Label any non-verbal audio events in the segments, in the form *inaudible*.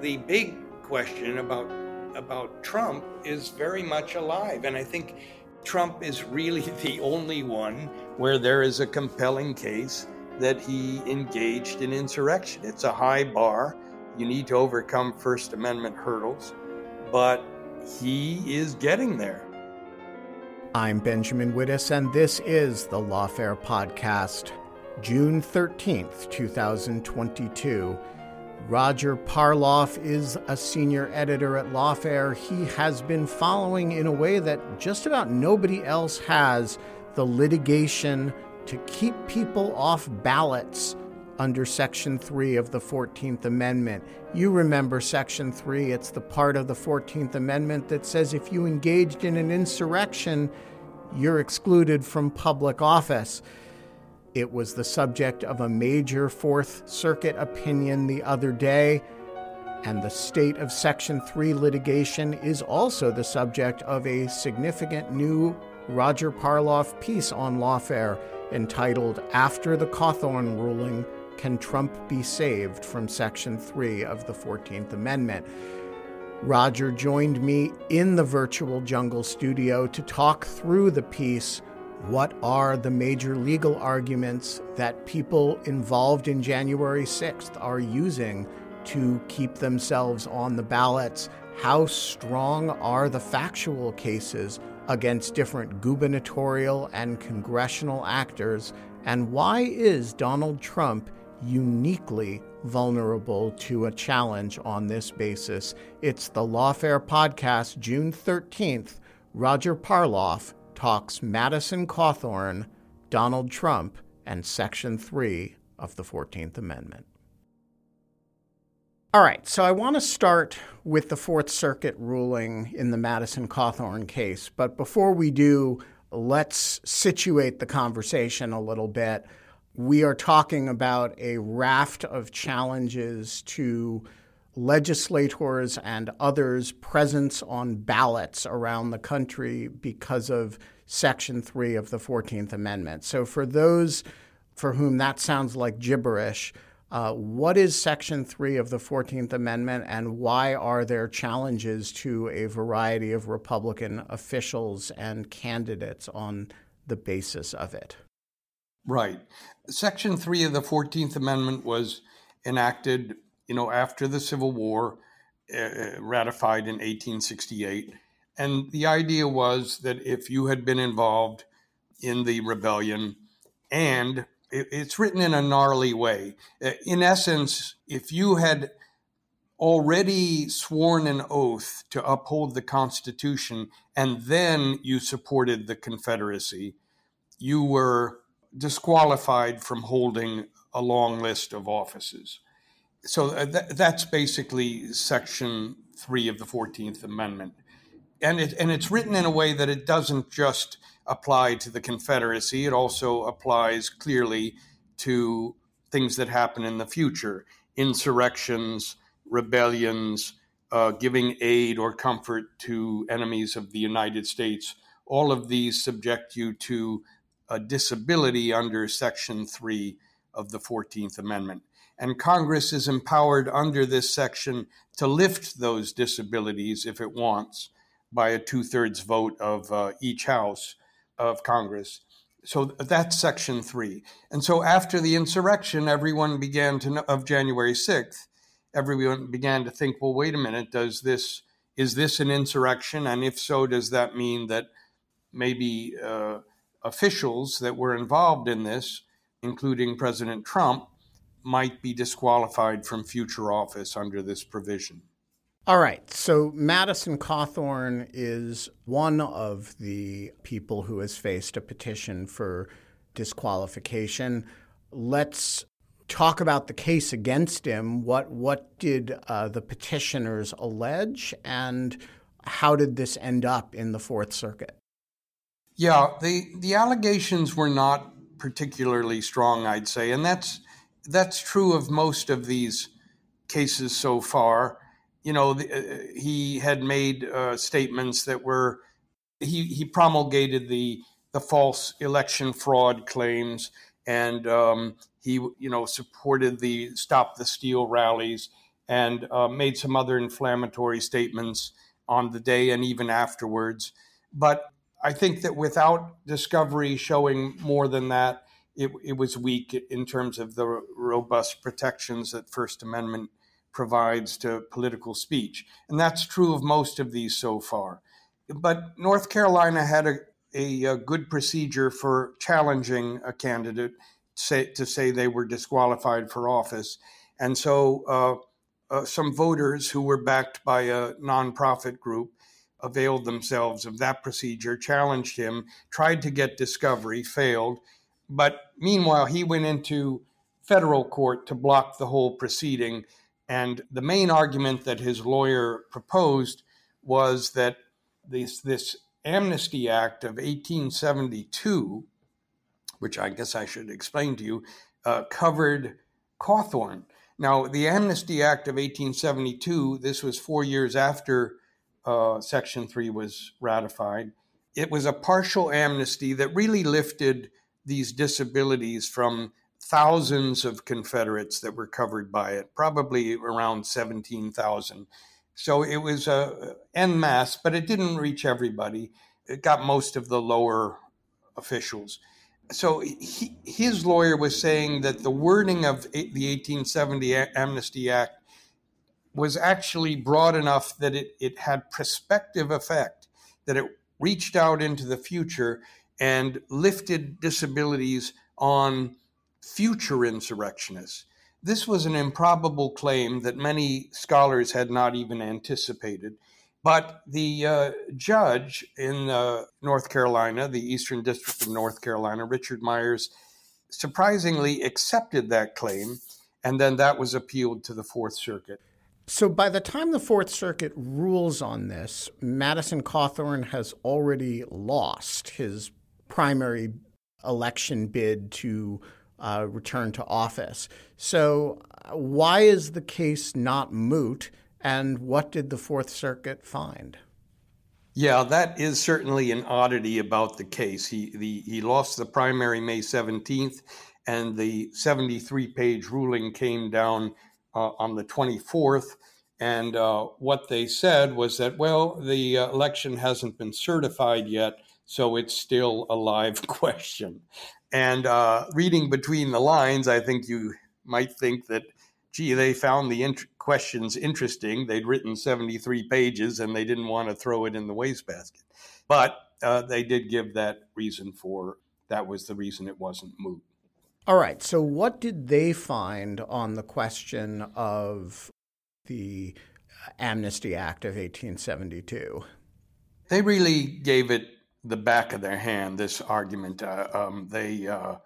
the big question about about Trump is very much alive, and I think Trump is really *laughs* the only one where there is a compelling case that he engaged in insurrection. It's a high bar. You need to overcome First Amendment hurdles, but he is getting there. I'm Benjamin Wittes, and this is the Lawfare Podcast, June 13th, 2022. Roger Parloff is a senior editor at Lawfare. He has been following, in a way that just about nobody else has, the litigation to keep people off ballots under Section 3 of the 14th Amendment. You remember Section 3, it's the part of the 14th Amendment that says if you engaged in an insurrection, you're excluded from public office. It was the subject of a major Fourth Circuit opinion the other day, and the state of Section 3 litigation is also the subject of a significant new Roger Parloff piece on Lawfare entitled After the Cawthorn Ruling Can Trump Be Saved from Section 3 of the 14th Amendment? Roger joined me in the virtual jungle studio to talk through the piece what are the major legal arguments that people involved in January 6th are using to keep themselves on the ballots? How strong are the factual cases against different gubernatorial and congressional actors? And why is Donald Trump uniquely vulnerable to a challenge on this basis? It's the Lawfare Podcast, June 13th. Roger Parloff talks Madison Cawthorn, Donald Trump, and Section 3 of the 14th Amendment. All right, so I want to start with the Fourth Circuit ruling in the Madison Cawthorn case. But before we do, let's situate the conversation a little bit. We are talking about a raft of challenges to legislators and others' presence on ballots around the country because of Section 3 of the 14th Amendment. So, for those for whom that sounds like gibberish, uh, what is Section 3 of the 14th Amendment and why are there challenges to a variety of Republican officials and candidates on the basis of it? Right. Section 3 of the 14th Amendment was enacted you know, after the Civil War, uh, ratified in 1868. And the idea was that if you had been involved in the rebellion, and it, it's written in a gnarly way, uh, in essence, if you had already sworn an oath to uphold the Constitution and then you supported the Confederacy, you were disqualified from holding a long list of offices so uh, th- that's basically Section Three of the Fourteenth Amendment, and it and it's written in a way that it doesn't just apply to the Confederacy; it also applies clearly to things that happen in the future, insurrections, rebellions, uh, giving aid or comfort to enemies of the United States. All of these subject you to a disability under Section Three of the Fourteenth Amendment and Congress is empowered under this section to lift those disabilities if it wants by a two thirds vote of uh, each house. of Congress. So that's Section 3. And so after the insurrection, everyone began to know, of January 6th, everyone began to think, well, wait a minute, does this is this an insurrection? And if so, does that mean that maybe uh, officials that were involved in this, including President Trump, might be disqualified from future office under this provision? All right. So Madison Cawthorn is one of the people who has faced a petition for disqualification. Let's talk about the case against him. What what did uh, the petitioners allege, and how did this end up in the Fourth Circuit? Yeah, the the allegations were not particularly strong, I'd say, and that's that's true of most of these cases so far. You know, uh, he had made uh, statements that were he he promulgated the the false election fraud claims, and um, he you know supported the Stop the Steal rallies and uh, made some other inflammatory statements on the day and even afterwards. But I think that without discovery showing more than that, it, it was weak in terms of the robust protections that First Amendment provides to political speech. And that's true of most of these so far. But North Carolina had a, a, a good procedure for challenging a candidate say, to say they were disqualified for office. And so uh, uh, some voters who were backed by a nonprofit group availed themselves of that procedure, challenged him, tried to get discovery, failed but meanwhile, he went into federal court to block the whole proceeding. And the main argument that his lawyer proposed was that this, this Amnesty Act of 1872, which I guess I should explain to you, uh, covered Cawthorn. Now, the Amnesty Act of 1872, this was four years after uh, Section 3 was ratified. It was a partial amnesty that really lifted these disabilities from thousands of Confederates that were covered by it, probably around 17,000. So it was a en masse, but it didn't reach everybody. It got most of the lower officials. So he, his lawyer was saying that the wording of the 1870 Amnesty Act was actually broad enough that it, it had prospective effect, that it reached out into the future and lifted disabilities on future insurrectionists. This was an improbable claim that many scholars had not even anticipated. But the uh, judge in uh, North Carolina, the Eastern District of North Carolina, Richard Myers, surprisingly accepted that claim, and then that was appealed to the Fourth Circuit. So by the time the Fourth Circuit rules on this, Madison Cawthorn has already lost his primary election bid to uh, return to office. So, uh, why is the case not moot, and what did the Fourth Circuit find? Yeah, that is certainly an oddity about the case. He the, he lost the primary May 17th, and the 73 page ruling came down uh, on the 24th. And uh, what they said was that, well, the uh, election hasn't been certified yet, so it's still a live *laughs* question. And uh, reading between the lines, I think you might think that, gee, they found the int- questions interesting. They'd written 73 pages and they didn't want to throw it in the wastebasket. But uh, they did give that reason for that was the reason it wasn't moot. All right. So, what did they find on the question of the Amnesty Act of 1872? They really gave it the back of their hand this argument. Uh, um, they uh,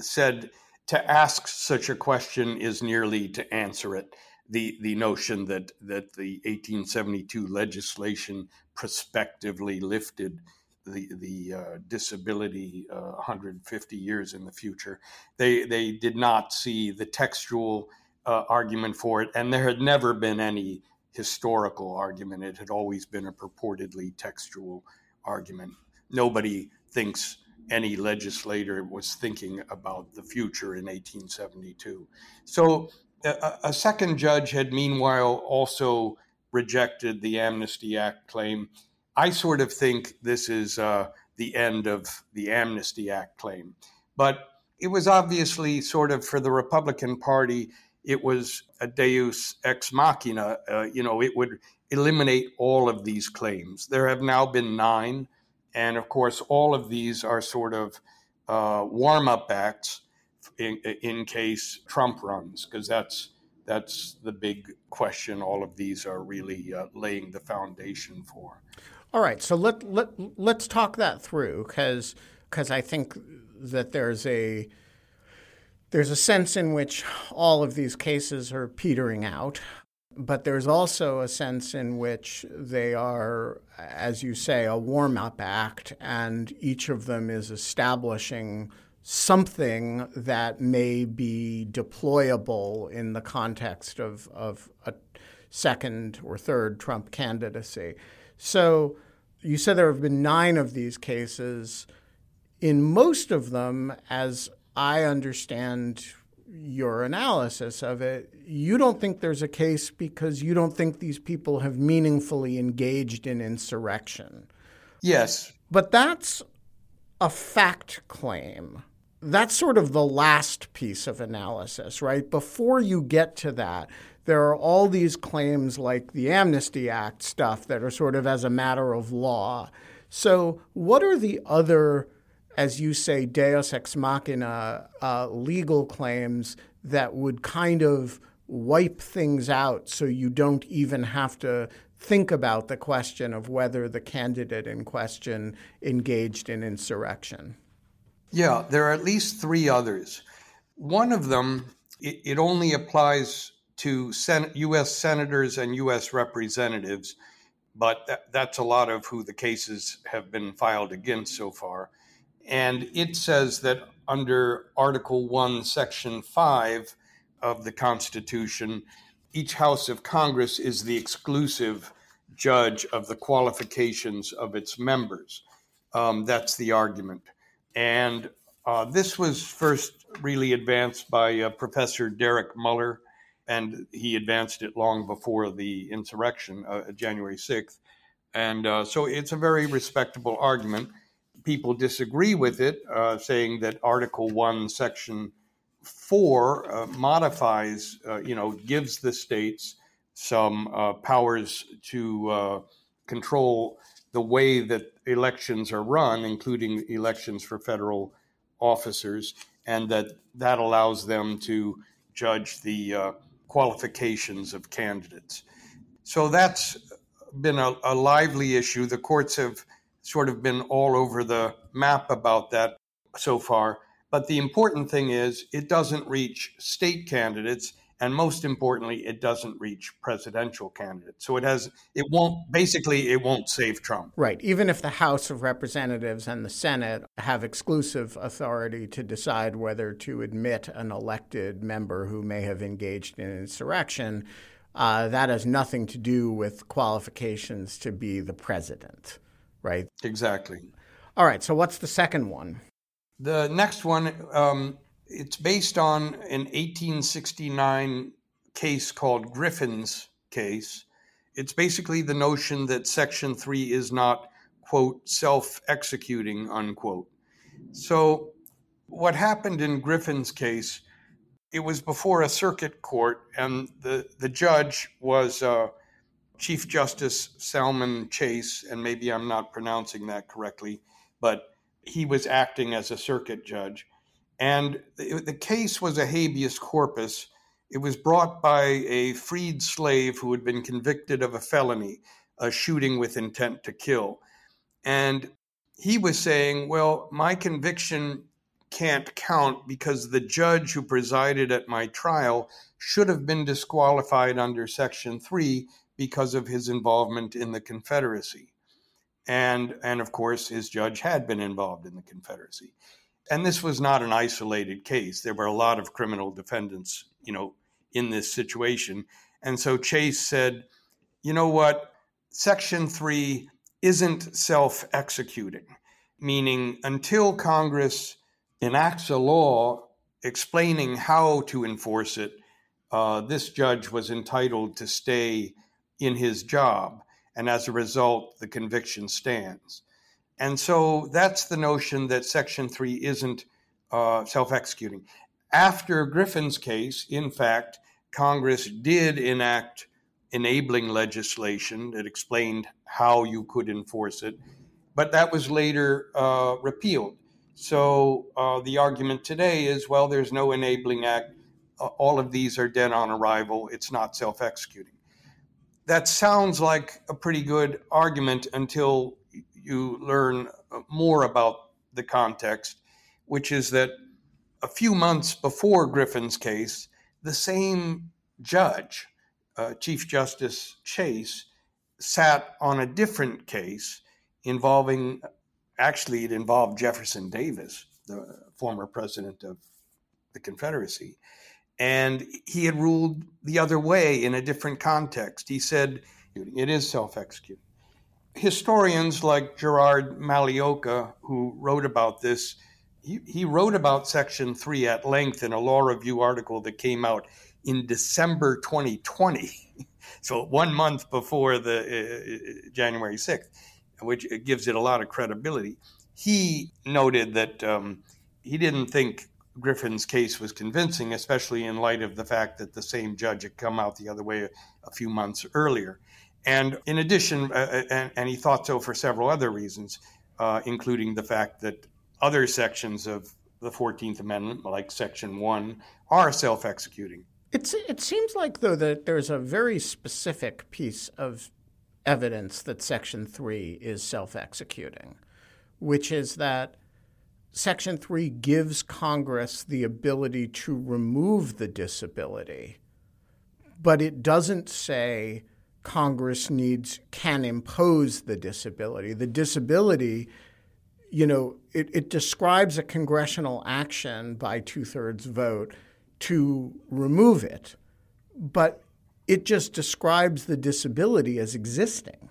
said to ask such a question is nearly to answer it. The the notion that that the 1872 legislation prospectively lifted the the uh, disability 150 uh, years in the future. They they did not see the textual uh, argument for it, and there had never been any historical argument. It had always been a purportedly textual argument. Nobody thinks any legislator was thinking about the future in 1872. So a, a second judge had meanwhile also rejected the Amnesty Act claim. I sort of think this is uh, the the end of the Amnesty Act claim. But it was obviously sort of for the Republican Party, it was a deus ex machina. Uh, you know, it would eliminate all of these claims. There have now been nine. And of course, all of these are sort of uh, warm up acts in, in case Trump runs, because that's that's the big question all of these are really uh, laying the foundation for. All right, so let let let's talk that through because because I think that there's a there's a sense in which all of these cases are petering out, but there's also a sense in which they are, as you say, a warm up act, and each of them is establishing something that may be deployable in the context of, of a second or third Trump candidacy. So you said there have been nine of these cases. In most of them, as I understand your analysis of it, you don't think there's a case because you don't think these people have meaningfully engaged in insurrection. Yes. But that's a fact claim. That's sort of the last piece of analysis, right? Before you get to that, there are all these claims like the Amnesty Act stuff that are sort of as a matter of law. So, what are the other as you say, deus ex machina uh, legal claims that would kind of wipe things out so you don't even have to think about the question of whether the candidate in question engaged in insurrection? Yeah, there are at least three others. One of them, it, it only applies to Sen- U.S. senators and U.S. representatives, but that, that's a lot of who the cases have been filed against so far. And it says that under Article 1, Section 5 of the Constitution, each House of Congress is the exclusive judge of the qualifications of its members. Um, that's the argument. And uh, this was first really advanced by uh, Professor Derek Muller, and he advanced it long before the insurrection, uh, January 6th. And uh, so it's a very respectable argument people disagree with it, uh, saying that Article 1, Section 4 uh, modifies, uh, you know, gives the states some uh, powers to uh, control the way that elections are run, including elections for federal officers, and that that allows them to judge the uh, qualifications of candidates. So that's been a, a lively issue. The courts have sort of been all over the map about that so far. But the important thing is it doesn't reach state candidates. And most importantly, it doesn't reach presidential candidates. So it has, it won't, basically, it won't save Trump. Right. Even if the House of Representatives and the Senate have exclusive authority to decide whether to admit an elected member who may have engaged in insurrection, uh, that has nothing to do with qualifications to be the president right? Exactly. All right. So what's the second one? The next one, um, it's based on an 1869 case called Griffin's case. It's basically the notion that Section 3 is not, quote, self executing, unquote. So, what happened in Griffin's case, it was before a circuit court, and the, the judge was uh, Chief Justice Salmon Chase, and maybe I'm not pronouncing that correctly, but he was acting as a circuit judge. And the, the case was a habeas corpus. It was brought by a freed slave who had been convicted of a felony, a shooting with intent to kill. And he was saying, Well, my conviction can't count because the judge who presided at my trial should have been disqualified under Section 3 because of his involvement in the Confederacy. And, and of course, his judge had been involved in the Confederacy. And this was not an isolated case. There were a lot of criminal defendants, you know, in this situation. And so Chase said, you know what? Section 3 isn't self executing, meaning until Congress enacts a law explaining how to enforce it, uh, this judge was entitled to stay in his job. And as a result, the conviction stands. And so that's the notion that Section 3 isn't uh, self executing. After Griffin's case, in fact, Congress did enact enabling legislation that explained how you could enforce it, but that was later uh, repealed. So uh, the argument today is well, there's no enabling act. Uh, all of these are dead on arrival. It's not self executing. That sounds like a pretty good argument until you learn more about the context, which is that a few months before Griffin's case, the same judge, uh, Chief Justice Chase, sat on a different case involving, actually, it involved Jefferson Davis, the former president of the Confederacy. And he had ruled the other way in a different context. He said it is self executing. Historians like Gerard Magliocca, who wrote about this, he, he wrote about Section 3 at length in a law review article that came out in December 2020. *laughs* so one month before the uh, January 6th, which gives it a lot of credibility. He noted that um, he didn't think Griffin's case was convincing, especially in light of the fact that the same judge had come out the other way a, few months earlier. And in addition, uh, uh and, and, he thought so for several other reasons, uh, including the fact that other sections of the 14th Amendment, like Section 1, are self executing. It seems like, though, that there's a very specific piece of evidence that Section 3 is self executing, which is that Section 3 gives Congress the ability to remove the disability, but it doesn't say Congress needs can impose the disability. The disability, you know, it, it describes a congressional action by two thirds vote to remove it, but it just describes the disability as existing.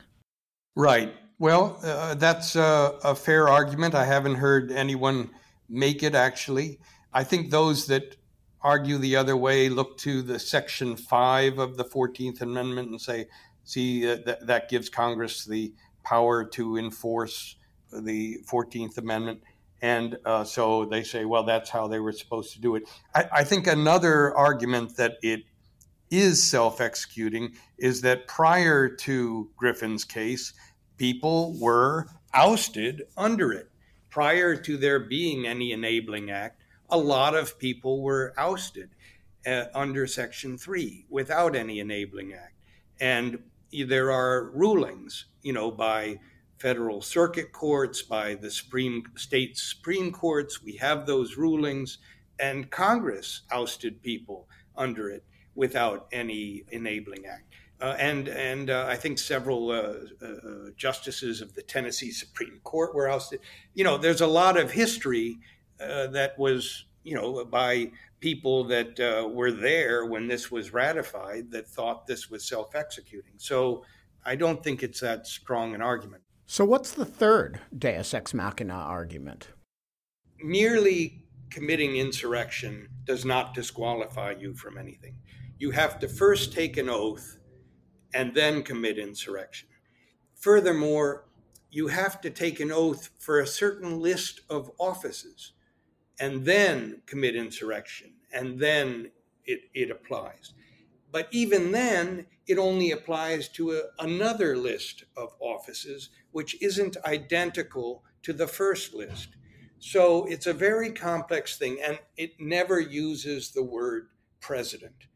Right. Well, uh, that's a, a fair argument. I haven't heard anyone make it actually. I think those that argue the other way look to the Section 5 of the 14th Amendment and say, see, uh, th- that gives Congress the power to enforce the 14th Amendment. And uh, so they say, well, that's how they were supposed to do it. I, I think another argument that it is self executing is that prior to Griffin's case, people were ousted under it. Prior to there being any enabling act, a lot of people were ousted uh, under Section 3 without any enabling act. And there are rulings, you know, by federal circuit courts, by the Supreme State Supreme Courts. We have those rulings, and Congress ousted people under it without any enabling act. Uh, and and uh, I think several uh, uh justices of the Tennessee Supreme Court were ousted. You know, there's a lot of history uh, that was you know by people that uh, were there when this was ratified that thought this was self-executing. So I don't think it's that strong an argument. So, what's the third Deus ex machina argument? Merely committing insurrection does not disqualify you from anything. You have to first take an oath and then commit insurrection. Furthermore, you have to take an oath for a certain list of offices and then commit insurrection, and then it, it applies. But even then, it only applies to a, another list of offices, which isn't identical to the first list. So it's a very complex thing, and it never uses the word president.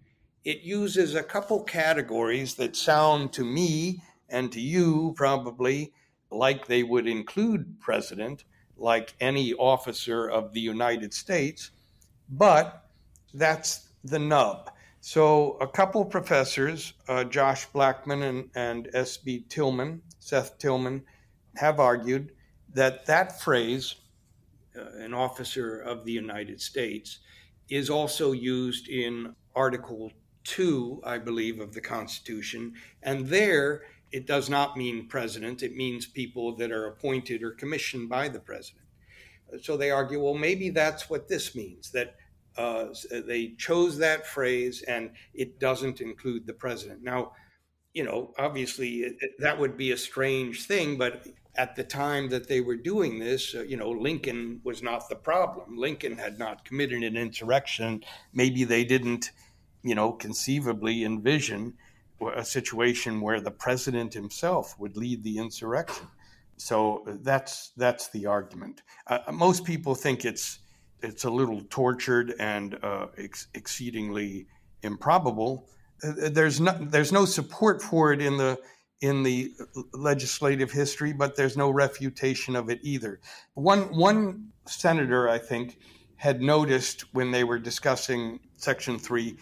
It uses a couple categories that sound to me and to you probably like they would include president, like any officer of the United States, but that's the nub. So, a couple professors, uh, Josh Blackman and, and S.B. Tillman, Seth Tillman, have argued that that phrase, uh, an officer of the United States, is also used in Article 2, I believe, of the Constitution. And there, it does not mean president, it means people that are appointed or commissioned by the president. So they argue, well, maybe that's what this means, that uh, they chose that phrase and it doesn't include the president. Now, you know, obviously it, it, that would be a strange thing, but at the time that they were doing this, uh, you know, Lincoln was not the problem. Lincoln had not committed an insurrection. Maybe they didn't, you know, conceivably envision a situation where the president himself would lead the insurrection. So that's that's the argument. Uh, most people think it's it's a little tortured and uh, ex- exceedingly improbable. Uh, there's no there's no support for it in the in the legislative history, but there's no refutation of it either. One one senator, I think, had noticed when they were discussing Section Three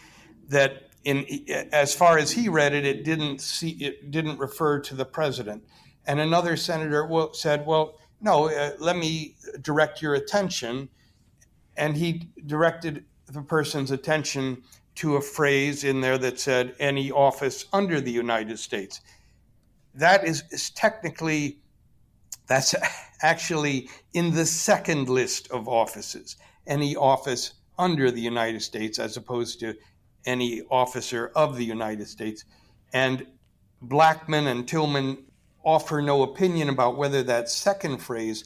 that in as far as he read it, it didn't see it didn't refer to the president. And another senator said, "Well, no, uh, let me direct your attention." And he directed the person's attention to a phrase in there that said any office under the United States that is, is technically that's *laughs* actually in the second list of offices any office under the united states as opposed to any officer of the united states and Blackman and tillman offer no opinion about whether that second phrase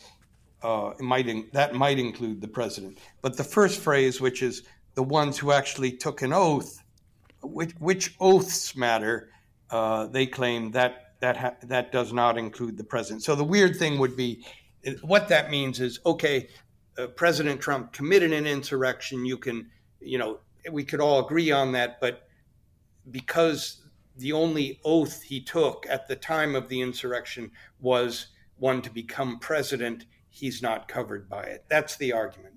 uh, might in, that might include the president but the first phrase which is the ones who actually took an oath which, which oaths matter uh, they claim that that ha- that does not include the president. So the weird thing would be, what that means is okay, uh, President Trump committed an insurrection. You can, you know, we could all agree on that, but because the only oath he took at the time of the insurrection was one to become president, he's not covered by it. That's the argument.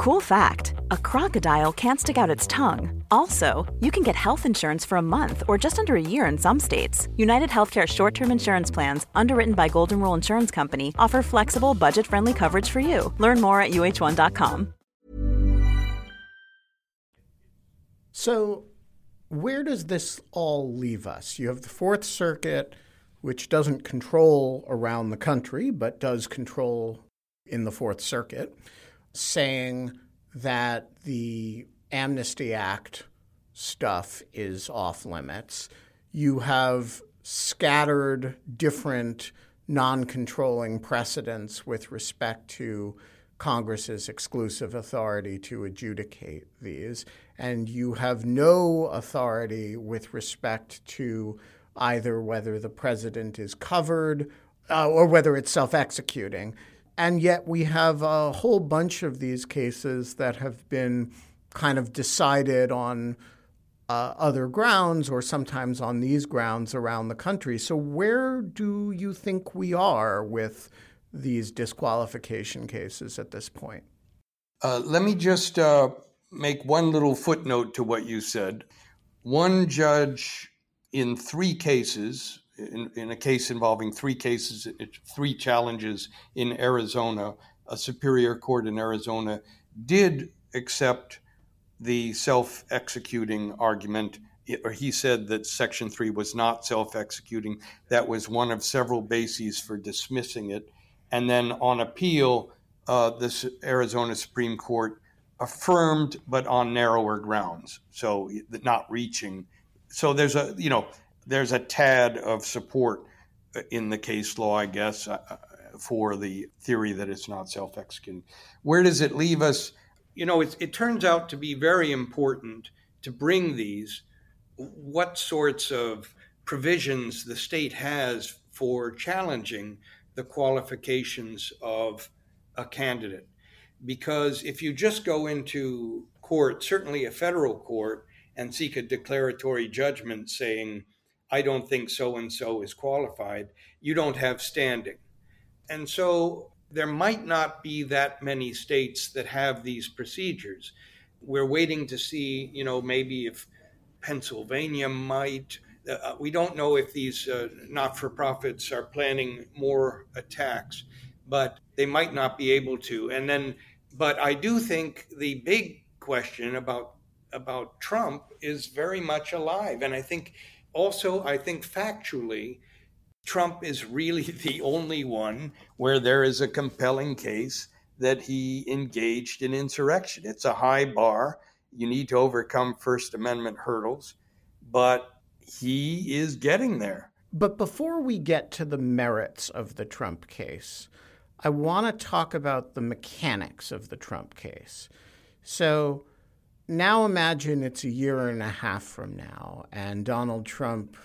Cool fact a crocodile can't stick out its tongue. Also, you can get health insurance for a month or just under a year in some states. United Healthcare short term insurance plans, underwritten by Golden Rule Insurance Company, offer flexible, budget friendly coverage for you. Learn more at uh1.com. So, where does this all leave us? You have the Fourth Circuit, which doesn't control around the country, but does control in the Fourth Circuit saying that the Amnesty Act stuff is off limits. You have scattered different non controlling precedents with respect to Congress's exclusive authority to adjudicate these. And you have no authority with respect to either whether the president is covered uh, or whether it's self executing. And yet we have a whole bunch of these cases that have been kind of decided on uh, other grounds or sometimes on these grounds around the country. So, where do you think we are with these disqualification cases at this point? Uh, let me just uh, make one little footnote to what you said. One judge in three cases in, in a case involving three cases, three challenges in Arizona, a superior court in Arizona did accept the self executing argument, or he said that Section 3 was not self executing. That was one of several bases for dismissing it. And then on appeal, uh, the Arizona Supreme Court affirmed, but on narrower grounds, so not reaching. So there's a, you know, there's a tad of support in the case law, I guess, uh, uh, for the theory that it's not self executing. Where does it leave us? You know, it, it turns out to be very important to bring these, what sorts of provisions the state has for challenging the qualifications of a candidate. Because if you just go into court, certainly a federal court, and seek a declaratory judgment saying, I don't think so and so is qualified, you don't have standing. And so there might not be that many states that have these procedures. We're waiting to see, you know, maybe if Pennsylvania might. Uh, we don't know if these uh, not for profits are planning more attacks, but they might not be able to. And then, but I do think the big question about about Trump is very much alive. And I think also, I think factually, Trump is really *laughs* the only one where there is a compelling case that he engaged in insurrection. It's a high bar. You need to overcome First Amendment hurdles, but he is getting there. But before we get to the merits of the Trump case, I want to talk about the mechanics of the Trump case. So now imagine it's a year and a half from now, and Donald Trump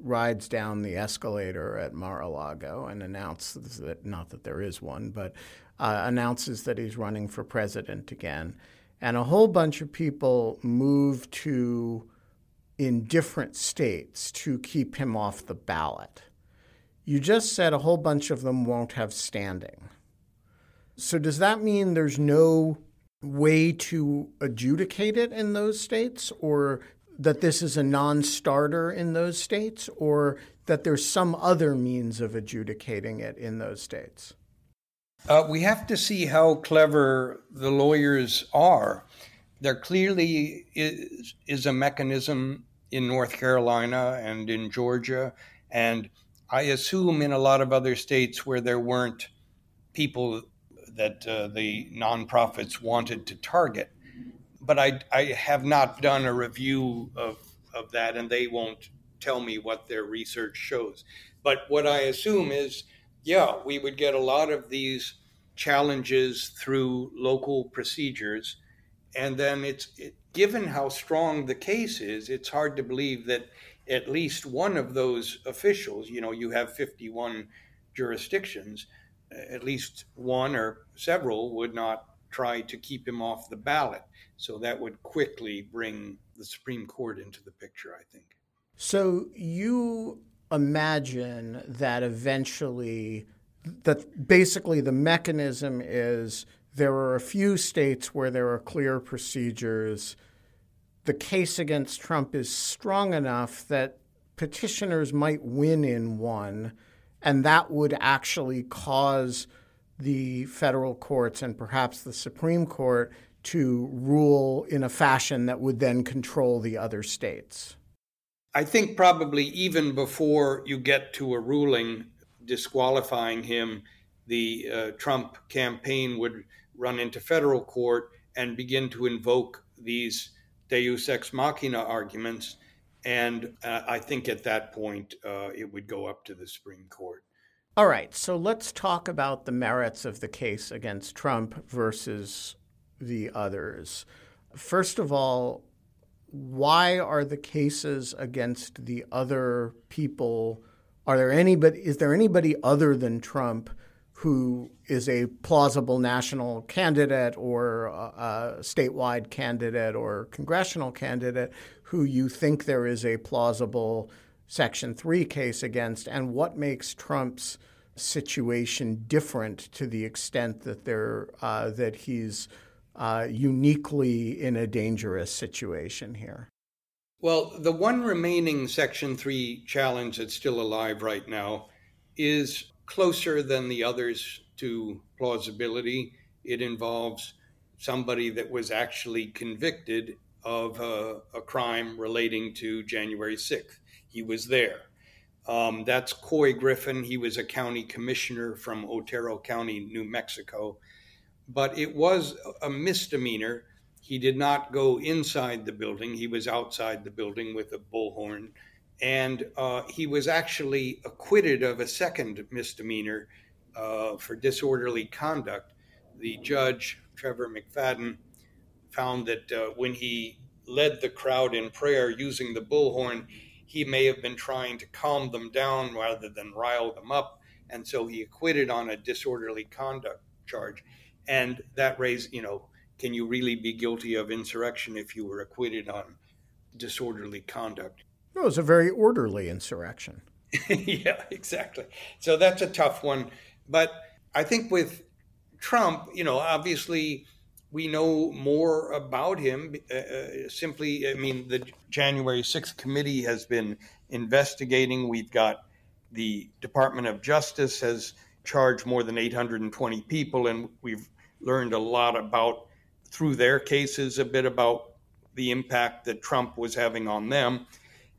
rides down the escalator at Mar-a-Lago and announces that not that there is one, but uh, announces that he's running for president again, and a whole bunch of people move to in different states to keep him off the ballot. You just said a whole bunch of them won't have standing. So does that mean there's no way to adjudicate it in those states or that this is a non starter in those states or that there's some other means of adjudicating it in those states? Uh, we have to see how clever the lawyers are. There clearly is, is a mechanism in North Carolina and in Georgia, and I assume in a lot of other states where there weren't people that uh, the nonprofits wanted to target. But I, I have not done a review of, of that, and they won't tell me what their research shows. But what I assume is, yeah, we would get a lot of these challenges through local procedures. And then it's it, given how strong the case is, it's hard to believe that at least one of those officials, you know, you have 51 jurisdictions, at least one or several would not try to keep him off the ballot. So that would quickly bring the Supreme Court into the picture, I think. So you imagine that eventually that basically the mechanism is there are a few states where there are clear procedures. The case against Trump is strong enough that petitioners might win in one and that would actually cause the federal courts and perhaps the Supreme Court to rule in a fashion that would then control the other states. I think probably even before you get to a ruling disqualifying him, the uh, Trump campaign would run into federal court and begin to invoke these deus ex machina arguments and uh, I think at that point, uh, it would go up to the Supreme Court. All right. So let's talk about the merits of the case against Trump versus the others. First of all, why are the cases against the other people? Are there anybody? Is there anybody other than Trump who is a plausible national candidate or a, statewide candidate or congressional candidate who you think there is a plausible Section 3 case against, and what makes Trump's situation different to the extent that, there, uh, that he's uh, uniquely in a dangerous situation here? Well, the one remaining Section 3 challenge that's still alive right now is closer than the others to plausibility. It involves somebody that was actually convicted of a, a crime relating to January 6th. He was there. Um, that's Couy Griffin. He was a county commissioner from Otero County, New Mexico. But it was a misdemeanor. He did not go inside the building, he was outside the building with a bullhorn and uh, he was actually acquitted of a second misdemeanor uh, for disorderly conduct. The judge, Trevor McFadden, found that uh, when he led the crowd in prayer using the bullhorn, he may have been trying to calm them down rather than rile them up. And so he acquitted on a disorderly conduct charge. And that raised, you know, can you really be guilty of insurrection if you were acquitted on disorderly conduct? It was a very orderly insurrection. *laughs* yeah, exactly. So that's a tough one. But I think with Trump, you know, obviously we know more about him. Uh, uh simply, I mean, the January 6th committee has been investigating. We've got the Department of Justice has charged more than 820 people, and we've learned a lot about through their cases a bit about the impact that Trump was having on them.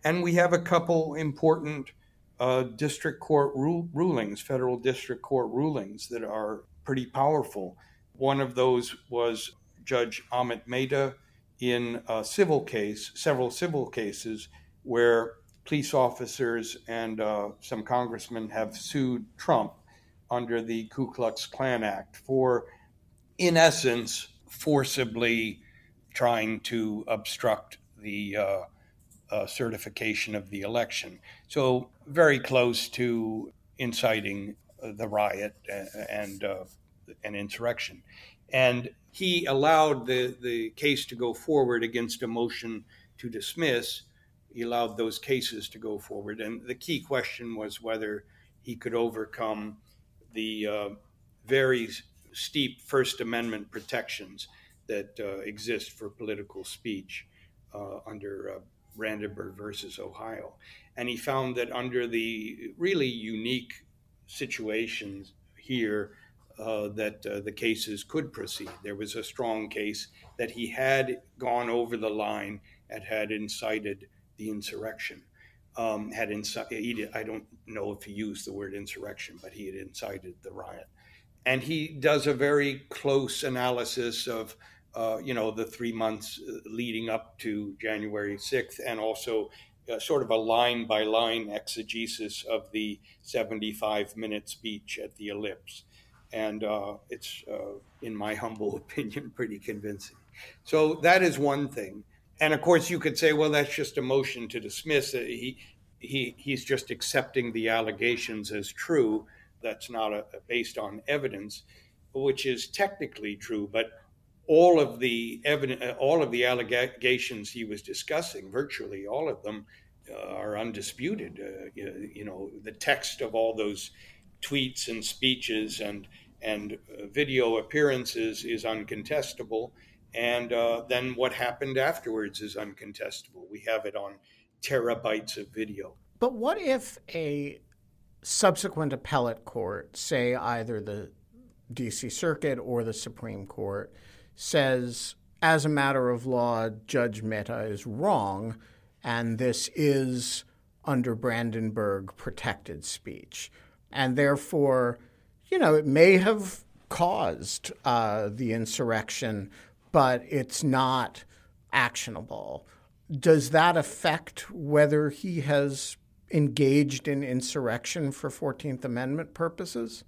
And we have a couple important uh, district court ru- rulings, federal district court rulings that are pretty powerful. One of those was Judge Amit Mehta in a civil case, several civil cases, where police officers and uh, some congressmen have sued Trump under the Ku Klux Klan Act for, in essence, forcibly trying to obstruct the uh, uh, certification of the election. So, very close to inciting the riot and uh, an insurrection. And he allowed the, the case to go forward against a motion to dismiss. He allowed those cases to go forward. And the key question was whether he could overcome the uh, very steep First Amendment protections that uh, exist for political speech uh, under uh, Brandenburg versus Ohio. And he found that under the really unique situations here, uh, that uh, the cases could proceed. There was a strong case that he had gone over the line and had incited the insurrection. Um, had incited, I don't know if he used the word insurrection, but he had incited the riot. And he does a very close analysis of, uh, you know, the three months uh, leading up to January 6th, and also uh, sort of a line by line exegesis of the 75 minute speech at the ellipse and uh, it's, uh, in my *laughs* humble opinion, pretty convincing. So that is one thing. And of course, you could say, well, that's just a motion to dismiss. He, he, he's just accepting the allegations as true. That's not a based on evidence, which is technically true. But all of the evidence, all of the allegations he was discussing, virtually all of them, uh, are undisputed. Uh, you, you know, the text of all those tweets and speeches and and uh, video appearances is uncontestable. And uh, then what happened afterwards is uncontestable. We have it on terabytes of video. But what if a subsequent appellate court, say either the DC Circuit or the Supreme Court, says, as a matter of law, Judge Mehta is wrong, and this is under Brandenburg protected speech? and therefore, you know, it may have caused uh, the insurrection, but it's not actionable. Does that affect whether he has engaged in insurrection for 14th Amendment purposes?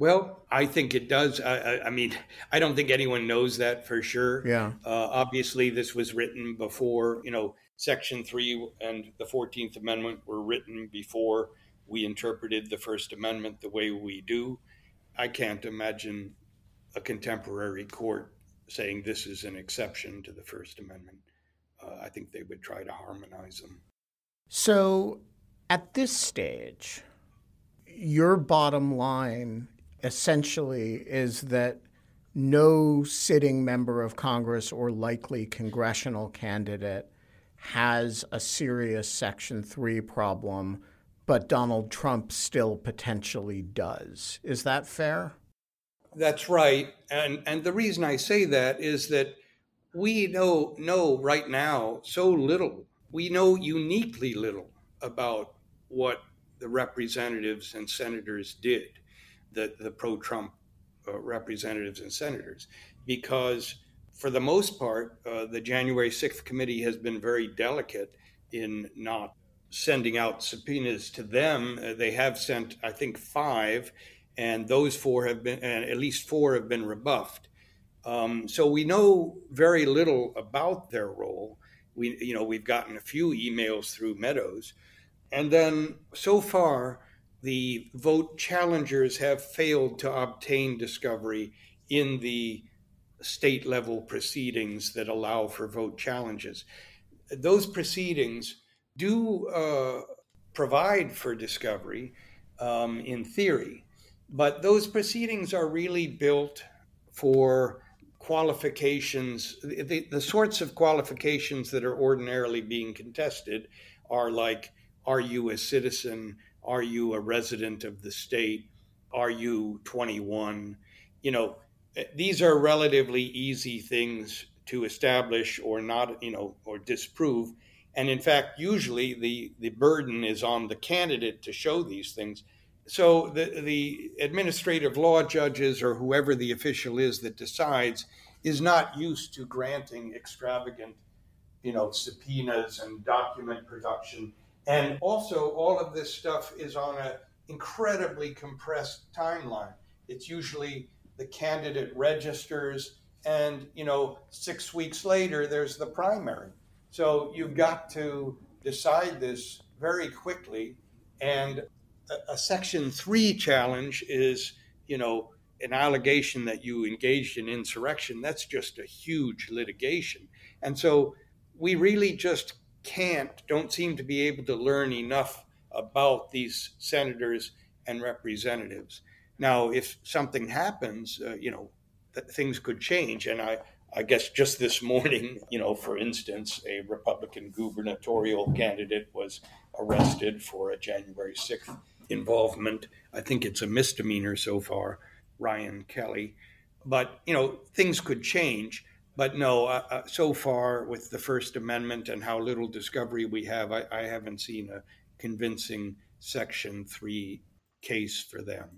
Well, I think it does. I, I, mean, I don't think anyone knows that for sure. Yeah. Uh, obviously, this was written before, you know, Section 3 and the 14th Amendment were written before we interpreted the First Amendment the way we do. I can't imagine a contemporary court saying this is an exception to the First Amendment. Uh, I think they would try to harmonize them. So, at this stage, your bottom line essentially is that no sitting member of Congress or likely congressional candidate has a serious Section 3 problem but Donald Trump still potentially does. Is that fair? That's right. And and the reason I say that is that we know know right now so little. We know uniquely little about what the representatives and senators did, the, the pro Trump uh, representatives and senators, because for the most part, uh, the January 6th committee has been very delicate in not sending out subpoenas to them. Uh, they have sent, I think, five, and those four have been, and at least four have been rebuffed. Um, so we know very little about their role. We, you know, we've gotten a few emails through Meadows, and then so far, the vote challengers have failed to obtain discovery in the state level proceedings that allow for vote challenges. Those proceedings do uh, provide for discovery um, in theory, but those proceedings are really built for qualifications, the, the sorts of qualifications that are ordinarily being contested are like are you a citizen? Are you a resident of the state? Are you 21? You know, eh, these are relatively easy things to establish or not, you know, or disprove. And in fact, usually the, the burden is on the candidate to show these things. So the, the administrative law judges or whoever the official is that decides is not used to granting extravagant, you know, subpoenas and document production. And also, all of this stuff is on an incredibly compressed timeline. It's usually the candidate registers, and you know, six weeks later, there's the primary. So you've got to decide this very quickly. And a, a Section 3 challenge is, you know, an allegation that you engaged in insurrection. That's just a huge litigation. And so we really just can't, don't seem to be able to learn enough about these senators and representatives. Now, if something happens, uh, you know, th- things could change. And I, I guess just this *laughs* morning, you know, for instance, a Republican gubernatorial candidate was arrested for a January 6th involvement. I think it's a misdemeanor so far, Ryan Kelly. But, you know, things could change. But no, uh, uh, so far with the First Amendment and how little discovery we have, I, I haven't seen a convincing Section 3 case for them.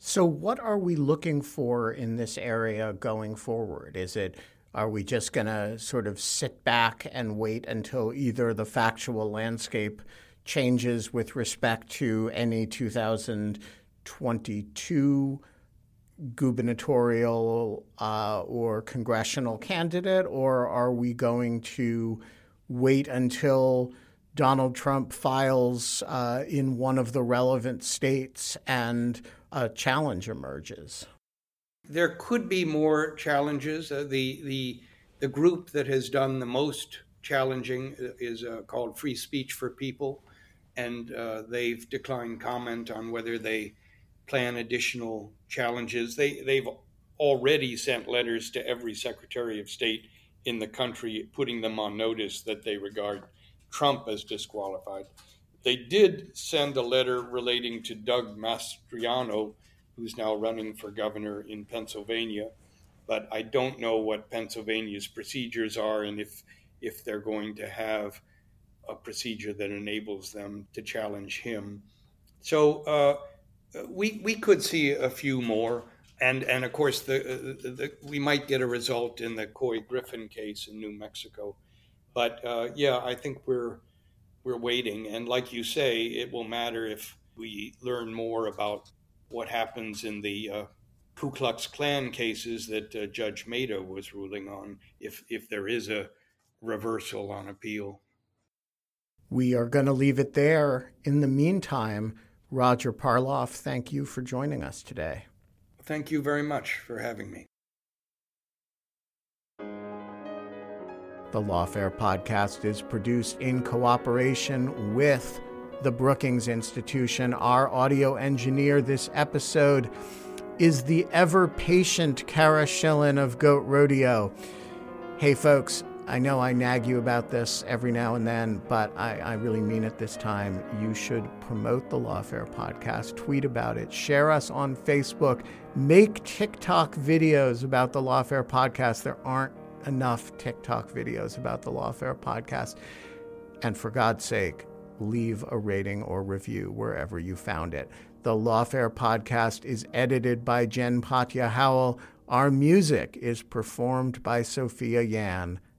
So, what are we looking for in this area going forward? Is it are we just going to sort of sit back and wait until either the factual landscape changes with respect to any 2022 gubernatorial uh, or congressional candidate, or are we going to wait until Donald Trump files uh, in one of the relevant states and a challenge emerges? There could be more challenges. Uh, the the the group that has done the most challenging is uh, called Free Speech for People, and uh, they've declined comment on whether they plan additional challenges. They they've already sent letters to every Secretary of State in the country, putting them on notice that they regard Trump as disqualified. They did send a letter relating to Doug Mastriano, who's now running for governor in Pennsylvania, but I don't know what Pennsylvania's procedures are and if if they're going to have a procedure that enables them to challenge him. So uh, we we could see a few more, and and of course the, the, the, we might get a result in the Couy Griffin case in New Mexico, but uh, yeah, I think we're we're waiting, and like you say, it will matter if we learn more about what happens in the uh, Ku Klux Klan cases that uh, Judge Mehta was ruling on, if if there is a reversal on appeal. We are going to leave it there. In the meantime, Roger Parloff, thank you for joining us today. Thank you very much for having me. The Lawfare podcast is produced in cooperation with the Brookings Institution. Our audio engineer this episode is the ever patient Cara Shillenn of Goat Rodeo. Hey, folks, I know I nag you about this every now and then, but I, I, really mean it this time. You should promote the Lawfare podcast, tweet about it, share us on Facebook, make TikTok videos about the Lawfare podcast. There aren't enough TikTok videos about the Lawfare podcast. And for God's sake, leave a rating or review wherever you found it. The Lawfare podcast is edited by Jen Patja Howell. Our music is performed by Sophia Yan.